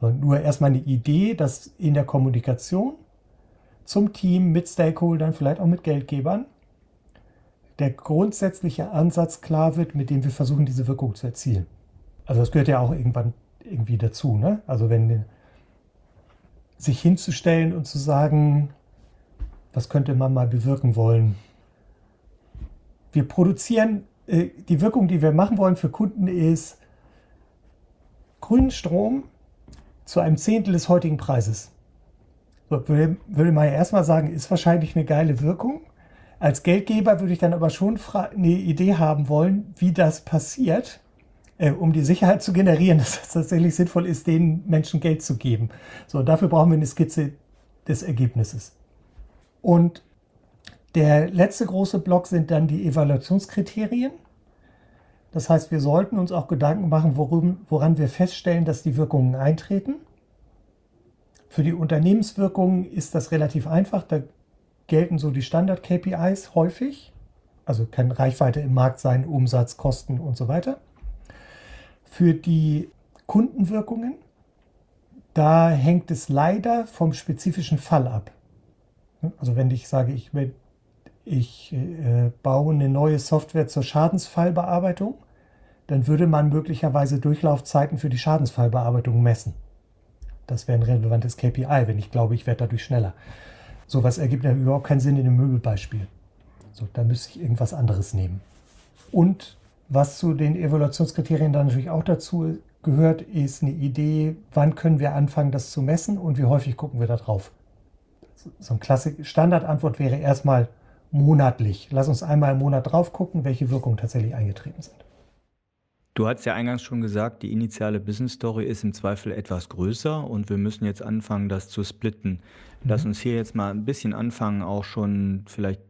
Sondern nur erstmal eine Idee, dass in der Kommunikation zum Team mit Stakeholdern, vielleicht auch mit Geldgebern, der grundsätzliche Ansatz klar wird, mit dem wir versuchen, diese Wirkung zu erzielen. Also das gehört ja auch irgendwann irgendwie dazu. Ne? Also wenn sich hinzustellen und zu sagen, was könnte man mal bewirken wollen. Wir produzieren, äh, die Wirkung, die wir machen wollen für Kunden ist grünen Strom zu einem Zehntel des heutigen Preises würde, man ja erstmal sagen, ist wahrscheinlich eine geile Wirkung. Als Geldgeber würde ich dann aber schon eine Idee haben wollen, wie das passiert, äh, um die Sicherheit zu generieren, (laughs) dass es tatsächlich sinnvoll ist, den Menschen Geld zu geben. So, dafür brauchen wir eine Skizze des Ergebnisses. Und der letzte große Block sind dann die Evaluationskriterien. Das heißt, wir sollten uns auch Gedanken machen, worum, woran wir feststellen, dass die Wirkungen eintreten. Für die Unternehmenswirkungen ist das relativ einfach. Da gelten so die Standard-KPIs häufig. Also kann Reichweite im Markt sein, Umsatz, Kosten und so weiter. Für die Kundenwirkungen, da hängt es leider vom spezifischen Fall ab. Also wenn ich sage, ich, ich äh, baue eine neue Software zur Schadensfallbearbeitung, dann würde man möglicherweise Durchlaufzeiten für die Schadensfallbearbeitung messen. Das wäre ein relevantes KPI, wenn ich glaube, ich werde dadurch schneller. Sowas ergibt ja überhaupt keinen Sinn in dem Möbelbeispiel. So, da müsste ich irgendwas anderes nehmen. Und was zu den Evaluationskriterien dann natürlich auch dazu gehört, ist eine Idee, wann können wir anfangen, das zu messen und wie häufig gucken wir da drauf. So eine klassische Standardantwort wäre erstmal monatlich. Lass uns einmal im Monat drauf gucken, welche Wirkungen tatsächlich eingetreten sind. Du hast ja eingangs schon gesagt, die initiale Business Story ist im Zweifel etwas größer und wir müssen jetzt anfangen, das zu splitten. Lass mhm. uns hier jetzt mal ein bisschen anfangen, auch schon vielleicht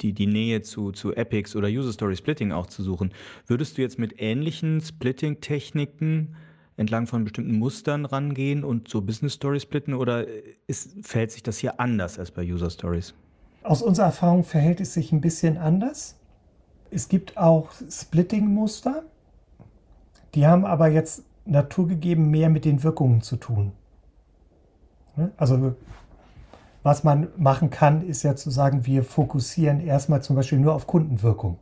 die, die Nähe zu, zu Epics oder User Story Splitting auch zu suchen. Würdest du jetzt mit ähnlichen Splitting-Techniken entlang von bestimmten Mustern rangehen und so Business Story splitten oder ist, verhält sich das hier anders als bei User Stories? Aus unserer Erfahrung verhält es sich ein bisschen anders. Es gibt auch Splitting-Muster die haben aber jetzt naturgegeben mehr mit den Wirkungen zu tun. Ne? Also was man machen kann, ist ja zu sagen, wir fokussieren erstmal zum Beispiel nur auf Kundenwirkung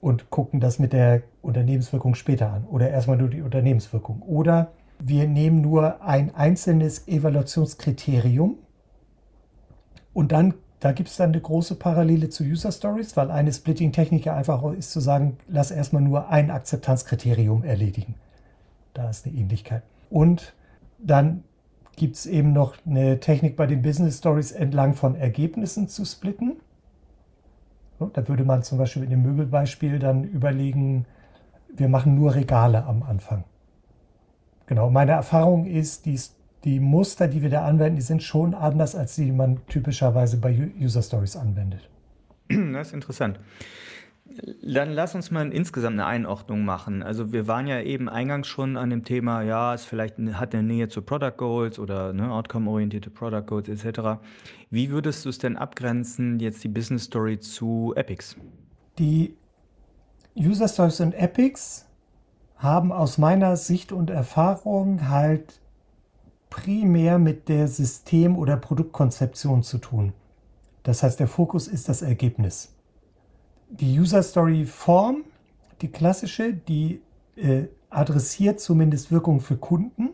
und gucken das mit der Unternehmenswirkung später an oder erstmal nur die Unternehmenswirkung. Oder wir nehmen nur ein einzelnes Evaluationskriterium und dann da gibt es dann eine große Parallele zu User Stories, weil eine Splitting-Technik ja einfach ist zu sagen, lass erstmal nur ein Akzeptanzkriterium erledigen. Da ist eine Ähnlichkeit. Und dann gibt es eben noch eine Technik bei den Business Stories entlang von Ergebnissen zu splitten. da würde man zum Beispiel in dem Möbelbeispiel dann überlegen, wir machen nur Regale am Anfang. Genau, meine Erfahrung ist, die die Muster, die wir da anwenden, die sind schon anders als die, die man typischerweise bei User Stories anwendet. (clears throat) Das ist interessant. Dann lass uns mal insgesamt eine Einordnung machen. Also wir waren ja eben eingangs schon an dem Thema, ja, es vielleicht hat eine Nähe zu Product Goals oder ne, Outcome-orientierte Product Goals etc. Wie würdest du es denn abgrenzen, jetzt die Business Story zu Epics? Die User Stories und Epics haben aus meiner Sicht und Erfahrung halt primär mit der System- oder Produktkonzeption zu tun. Das heißt, der Fokus ist das Ergebnis. Die User Story Form, die klassische, die äh, adressiert zumindest Wirkung für Kunden.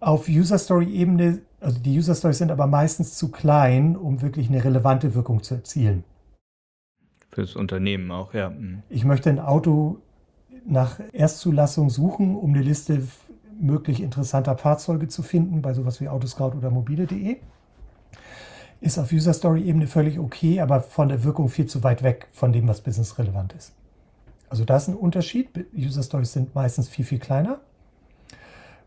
Auf User Story Ebene, also die User Stories sind aber meistens zu klein, um wirklich eine relevante Wirkung zu erzielen. Fürs Unternehmen auch, ja. Mhm. Ich möchte ein Auto nach Erstzulassung suchen, um eine Liste möglich interessanter Fahrzeuge zu finden, bei sowas wie Autoscout oder mobile.de. Ist auf User Story Ebene völlig okay, aber von der Wirkung viel zu weit weg von dem, was business relevant ist. Also da ist ein Unterschied. User Stories sind meistens viel, viel kleiner.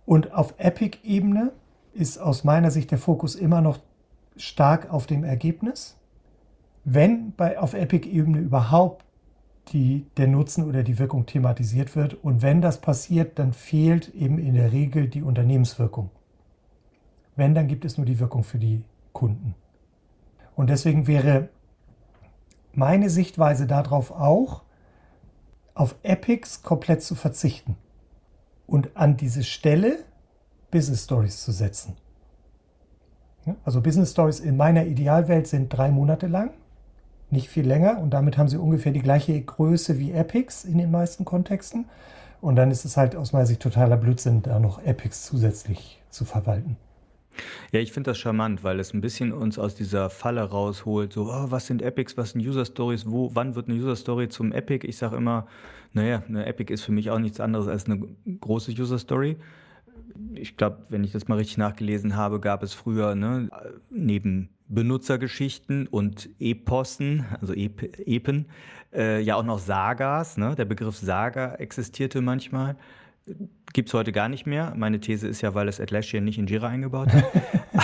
Und auf Epic-Ebene ist aus meiner Sicht der Fokus immer noch stark auf dem Ergebnis wenn bei, auf Epic-Ebene überhaupt die, der Nutzen oder die Wirkung thematisiert wird. Und wenn das passiert, dann fehlt eben in der Regel die Unternehmenswirkung. Wenn, dann gibt es nur die Wirkung für die Kunden. Und deswegen wäre meine Sichtweise darauf auch, auf Epics komplett zu verzichten und an diese Stelle Business Stories zu setzen. Also Business Stories in meiner Idealwelt sind drei Monate lang nicht viel länger und damit haben sie ungefähr die gleiche Größe wie Epics in den meisten Kontexten. Und dann ist es halt aus meiner Sicht totaler Blödsinn, da noch Epics zusätzlich zu verwalten. Ja, ich finde das charmant, weil es ein bisschen uns aus dieser Falle rausholt. So, oh, was sind Epics, was sind User Stories, wo, wann wird eine User Story zum Epic? Ich sage immer, naja, eine Epic ist für mich auch nichts anderes als eine große User Story ich glaube, wenn ich das mal richtig nachgelesen habe, gab es früher ne, neben Benutzergeschichten und Epossen, also Ep Epen, äh, ja auch noch Sagas. Ne? Der Begriff Saga existierte manchmal. Gibt es heute gar nicht mehr. Meine These ist ja, weil es Atlassian nicht in Jira eingebaut hat. (laughs)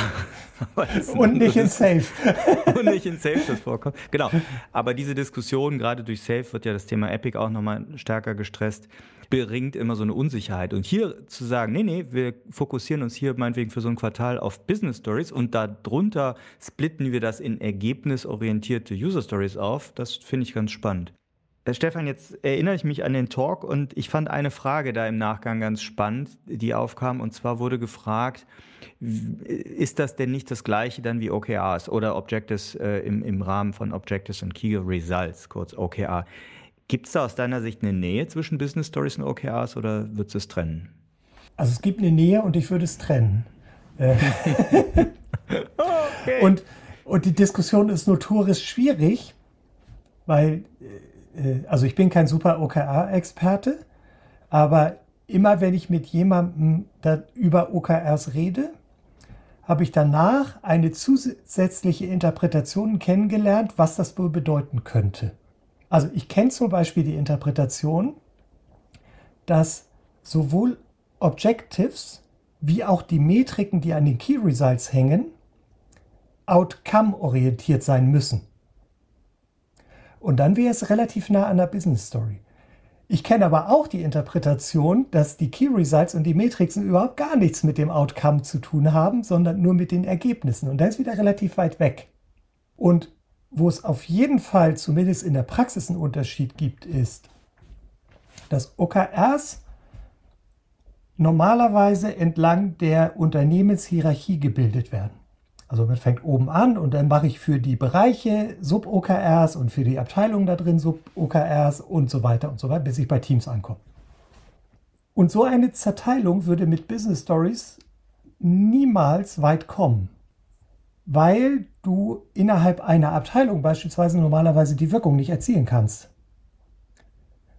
und nicht in Safe. (laughs) und nicht in Safe das vorkommt. Genau. Aber diese Diskussion, gerade durch Safe, wird ja das Thema Epic auch nochmal stärker gestresst bringt immer so eine Unsicherheit. Und hier zu sagen, nee, nee, wir fokussieren uns hier meinetwegen für so ein Quartal auf Business Stories und darunter splitten wir das in ergebnisorientierte User Stories auf, das finde ich ganz spannend. Äh, Stefan, jetzt erinnere ich mich an den Talk und ich fand eine Frage da im Nachgang ganz spannend, die aufkam. Und zwar wurde gefragt, ist das denn nicht das gleiche dann wie OKRs oder Objectives äh, im, im Rahmen von Objectives und Key Results, kurz OKR? Gibt es da aus deiner Sicht eine Nähe zwischen Business Stories und OKRs oder würdest du es trennen? Also es gibt eine Nähe und ich würde es trennen. Äh, (laughs) okay. und, und die Diskussion ist notorisch schwierig, weil, äh, also ich bin kein super OKR-Experte, aber immer wenn ich mit jemandem über OKRs rede, habe ich danach eine zusätzliche Interpretation kennengelernt, was das wohl bedeuten könnte. Also ich kenne zum Beispiel die Interpretation, dass sowohl Objectives wie auch die Metriken, die an den Key Results hängen, outcome-orientiert sein müssen. Und dann wäre es relativ nah an der Business Story. Ich kenne aber auch die Interpretation, dass die Key Results und die Metriken überhaupt gar nichts mit dem Outcome zu tun haben, sondern nur mit den Ergebnissen. Und da ist wieder relativ weit weg. Und wo es auf jeden Fall zumindest in der Praxis einen Unterschied gibt, ist, dass OKRs normalerweise entlang der Unternehmenshierarchie gebildet werden. Also man fängt oben an und dann mache ich für die Bereiche Sub-OKRs und für die Abteilungen da drin Sub-OKRs und so weiter und so weiter, bis ich bei Teams ankomme. Und so eine Zerteilung würde mit Business Stories niemals weit kommen weil du innerhalb einer Abteilung beispielsweise normalerweise die Wirkung nicht erzielen kannst.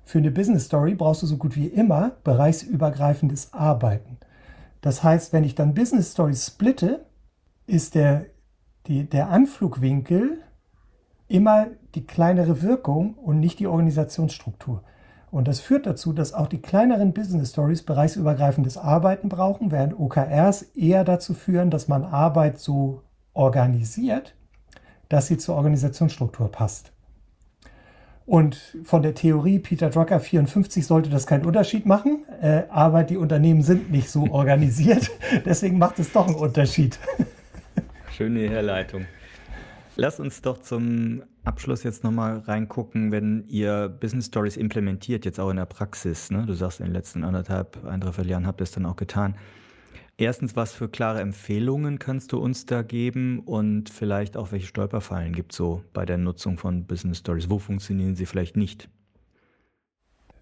Für eine Business Story brauchst du so gut wie immer bereichsübergreifendes Arbeiten. Das heißt, wenn ich dann Business Stories splitte, ist der, die, der Anflugwinkel immer die kleinere Wirkung und nicht die Organisationsstruktur. Und das führt dazu, dass auch die kleineren Business Stories bereichsübergreifendes Arbeiten brauchen, während OKRs eher dazu führen, dass man Arbeit so organisiert, dass sie zur Organisationsstruktur passt. Und von der Theorie Peter Drucker 54 sollte das keinen Unterschied machen, äh, aber die Unternehmen sind nicht so organisiert. (laughs) Deswegen macht es doch einen Unterschied. (laughs) Schöne Herleitung. Lass uns doch zum Abschluss jetzt nochmal reingucken, wenn ihr Business Stories implementiert, jetzt auch in der Praxis. Ne? Du sagst, in den letzten anderthalb, ein, dreiviertel Jahren habt ihr es dann auch getan. Erstens, was für klare Empfehlungen kannst du uns da geben und vielleicht auch welche Stolperfallen gibt es so bei der Nutzung von Business Stories? Wo funktionieren sie vielleicht nicht?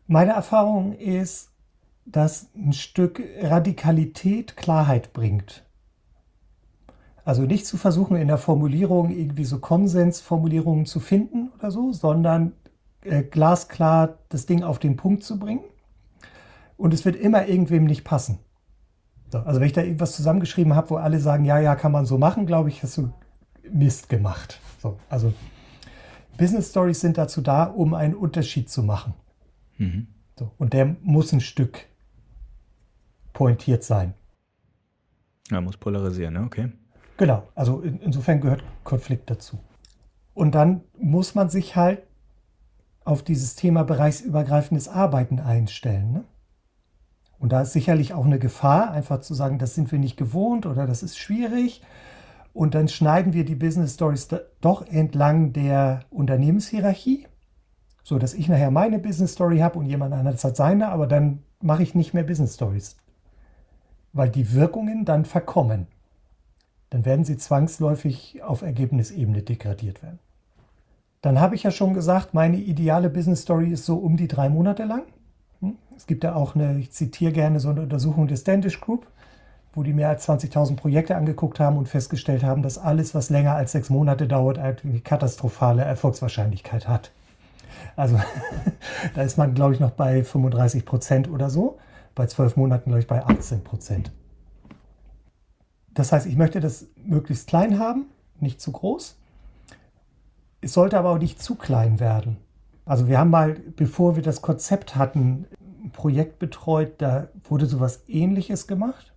Meine Erfahrung ist, dass ein Stück Radikalität Klarheit bringt. Also nicht zu versuchen, in der Formulierung irgendwie so Konsensformulierungen zu finden oder so, sondern äh, glasklar das Ding auf den Punkt zu bringen. Und es wird immer irgendwem nicht passen. So, also wenn ich da irgendwas zusammengeschrieben habe, wo alle sagen, ja, ja, kann man so machen, glaube ich, hast du Mist gemacht. So, also Business Stories sind dazu da, um einen Unterschied zu machen. Mhm. So, und der muss ein Stück pointiert sein. Ja, muss polarisieren, ne? okay. Genau, also in, insofern gehört Konflikt dazu. Und dann muss man sich halt auf dieses Thema bereichsübergreifendes Arbeiten einstellen. Ne? Und da ist sicherlich auch eine Gefahr, einfach zu sagen, das sind wir nicht gewohnt oder das ist schwierig. Und dann schneiden wir die Business Stories doch entlang der Unternehmenshierarchie, so dass ich nachher meine Business Story habe und jemand anderes hat seine, aber dann mache ich nicht mehr Business Stories, weil die Wirkungen dann verkommen. Dann werden sie zwangsläufig auf Ergebnisebene degradiert werden. Dann habe ich ja schon gesagt, meine ideale Business Story ist so um die drei Monate lang. Hm? Es gibt ja auch eine, ich zitiere gerne so eine Untersuchung des Standish Group, wo die mehr als 20.000 Projekte angeguckt haben und festgestellt haben, dass alles, was länger als sechs Monate dauert, eine katastrophale Erfolgswahrscheinlichkeit hat. Also (laughs) da ist man, glaube ich, noch bei 35 Prozent oder so. Bei zwölf Monaten, glaube ich, bei 18 Prozent. Das heißt, ich möchte das möglichst klein haben, nicht zu groß. Es sollte aber auch nicht zu klein werden. Also wir haben mal, bevor wir das Konzept hatten, ein Projekt betreut, da wurde sowas ähnliches gemacht.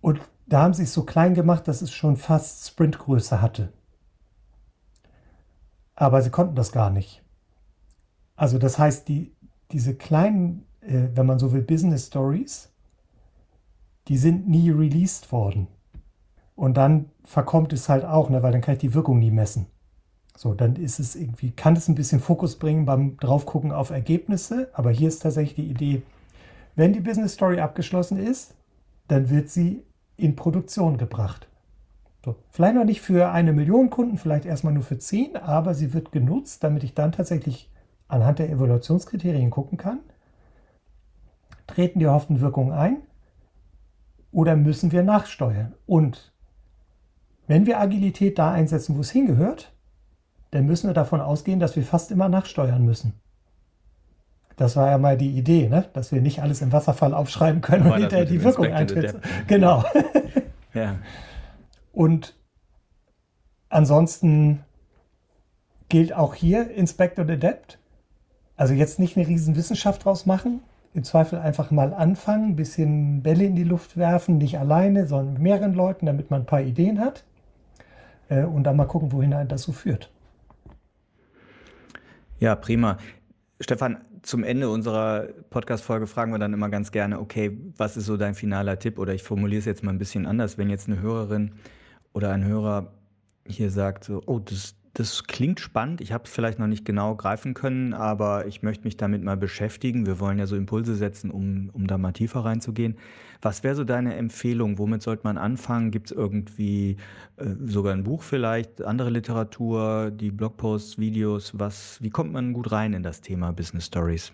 Und da haben sie es so klein gemacht, dass es schon fast Sprintgröße hatte. Aber sie konnten das gar nicht. Also das heißt, die, diese kleinen, äh, wenn man so will, Business Stories, die sind nie released worden. Und dann verkommt es halt auch, ne, weil dann kann ich die Wirkung nie messen. So, dann ist es irgendwie, kann es ein bisschen Fokus bringen beim Draufgucken auf Ergebnisse, aber hier ist tatsächlich die Idee, wenn die Business Story abgeschlossen ist, dann wird sie in Produktion gebracht. So, vielleicht noch nicht für eine Million Kunden, vielleicht erstmal nur für zehn, aber sie wird genutzt, damit ich dann tatsächlich anhand der Evaluationskriterien gucken kann. Treten die erhofften Wirkungen ein oder müssen wir nachsteuern? Und wenn wir Agilität da einsetzen, wo es hingehört, dann müssen wir davon ausgehen, dass wir fast immer nachsteuern müssen. Das war ja mal die Idee, ne? dass wir nicht alles im Wasserfall aufschreiben können und hinterher die Wirkung eintritt. Genau. (laughs) ja. Und ansonsten gilt auch hier Inspect und Adapt. Also jetzt nicht eine riesen Wissenschaft draus machen. Im Zweifel einfach mal anfangen, ein bisschen Bälle in die Luft werfen, nicht alleine, sondern mit mehreren Leuten, damit man ein paar Ideen hat. Äh, und dann mal gucken, wohin das so führt. Ja, prima. Stefan, zum Ende unserer Podcast-Folge fragen wir dann immer ganz gerne, okay, was ist so dein finaler Tipp? Oder ich formuliere es jetzt mal ein bisschen anders. Wenn jetzt eine Hörerin oder ein Hörer hier sagt, so, oh, das, das klingt spannend. Ich habe es vielleicht noch nicht genau greifen können, aber ich möchte mich damit mal beschäftigen. Wir wollen ja so Impulse setzen, um, um da mal tiefer reinzugehen. Was wäre so deine Empfehlung? Womit sollte man anfangen? Gibt es irgendwie äh, sogar ein Buch vielleicht, andere Literatur, die Blogposts, Videos? Was, wie kommt man gut rein in das Thema Business Stories?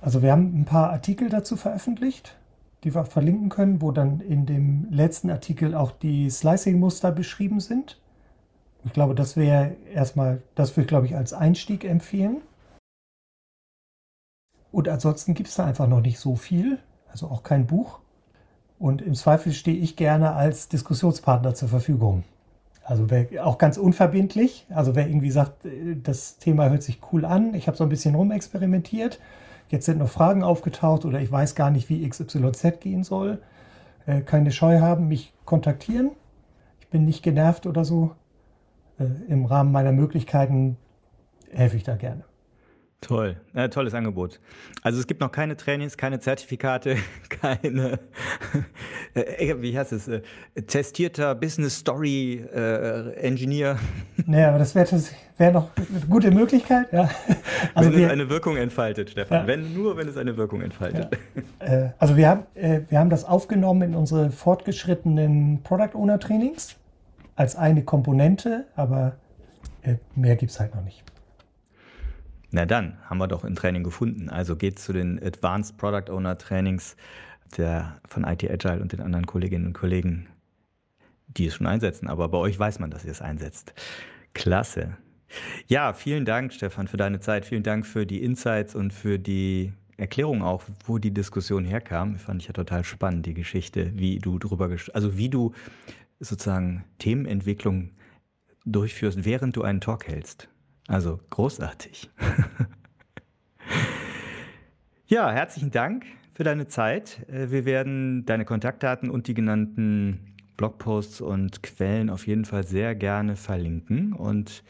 Also wir haben ein paar Artikel dazu veröffentlicht, die wir verlinken können, wo dann in dem letzten Artikel auch die Slicing-Muster beschrieben sind. Ich glaube, das wäre erstmal, das würde ich, glaube ich, als Einstieg empfehlen. Und ansonsten gibt es da einfach noch nicht so viel, also auch kein Buch. Und im Zweifel stehe ich gerne als Diskussionspartner zur Verfügung. Also wer, auch ganz unverbindlich. Also wer irgendwie sagt, äh, das Thema hört sich cool an, ich habe so ein bisschen rumexperimentiert, jetzt sind noch Fragen aufgetaucht oder ich weiß gar nicht, wie XYZ gehen soll, äh, keine Scheu haben, mich kontaktieren. Ich bin nicht genervt oder so. Äh, im Rahmen meiner Möglichkeiten helfe ich da gerne. Toll, ja, tolles Angebot. Also es gibt noch keine Trainings, keine Zertifikate, (laughs) keine, äh, wie heißt es, äh, testierter Business Story äh, Engineer. (laughs) Naja, aber das wäre wär noch eine gute Möglichkeit, ja. Also wenn wir, es eine Wirkung entfaltet, Stefan. Ja. Wenn, nur wenn es eine Wirkung entfaltet. Ja. Äh, also wir haben, äh, wir haben das aufgenommen in unsere fortgeschrittenen Product Owner Trainings als eine Komponente, aber äh, mehr gibt es halt noch nicht. Na dann, haben wir doch ein Training gefunden. Also geht zu den Advanced Product Owner Trainings der, von IT Agile und den anderen Kolleginnen und Kollegen, die es schon einsetzen. Aber bei euch weiß man, dass ihr es einsetzt. Klasse. Ja, vielen Dank, Stefan, für deine Zeit. Vielen Dank für die Insights und für die Erklärung auch, wo die Diskussion herkam. Fand ich ja total spannend, die Geschichte, wie du drüber, also wie du sozusagen Themenentwicklung durchführst, während du einen Talk hältst. Also großartig. (laughs) ja, herzlichen Dank für deine Zeit. Äh, wir werden deine Kontaktdaten und die genannten Blogposts und Quellen auf jeden Fall sehr gerne verlinken. Und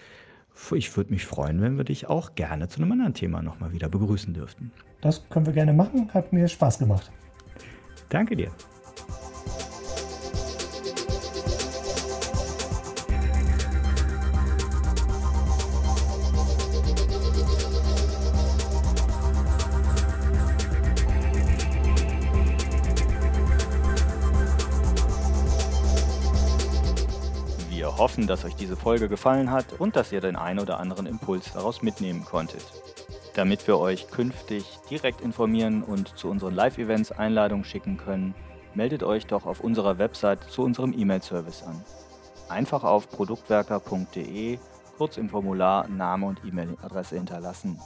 ich würde mich freuen, wenn wir dich auch gerne zu einem anderen Thema nochmal wieder begrüßen dürften. Das können wir gerne machen. Hat mir Spaß gemacht. Danke dir. Hoffen, dass euch diese Folge gefallen hat und dass ihr den einen oder anderen Impuls daraus mitnehmen konntet. Damit wir euch künftig direkt informieren und zu unseren Live-Events Einladungen schicken können, meldet euch doch auf unserer Website zu unserem E-Mail-Service an. Einfach auf produktwerker.de kurz im Formular Name und E-Mail-Adresse hinterlassen.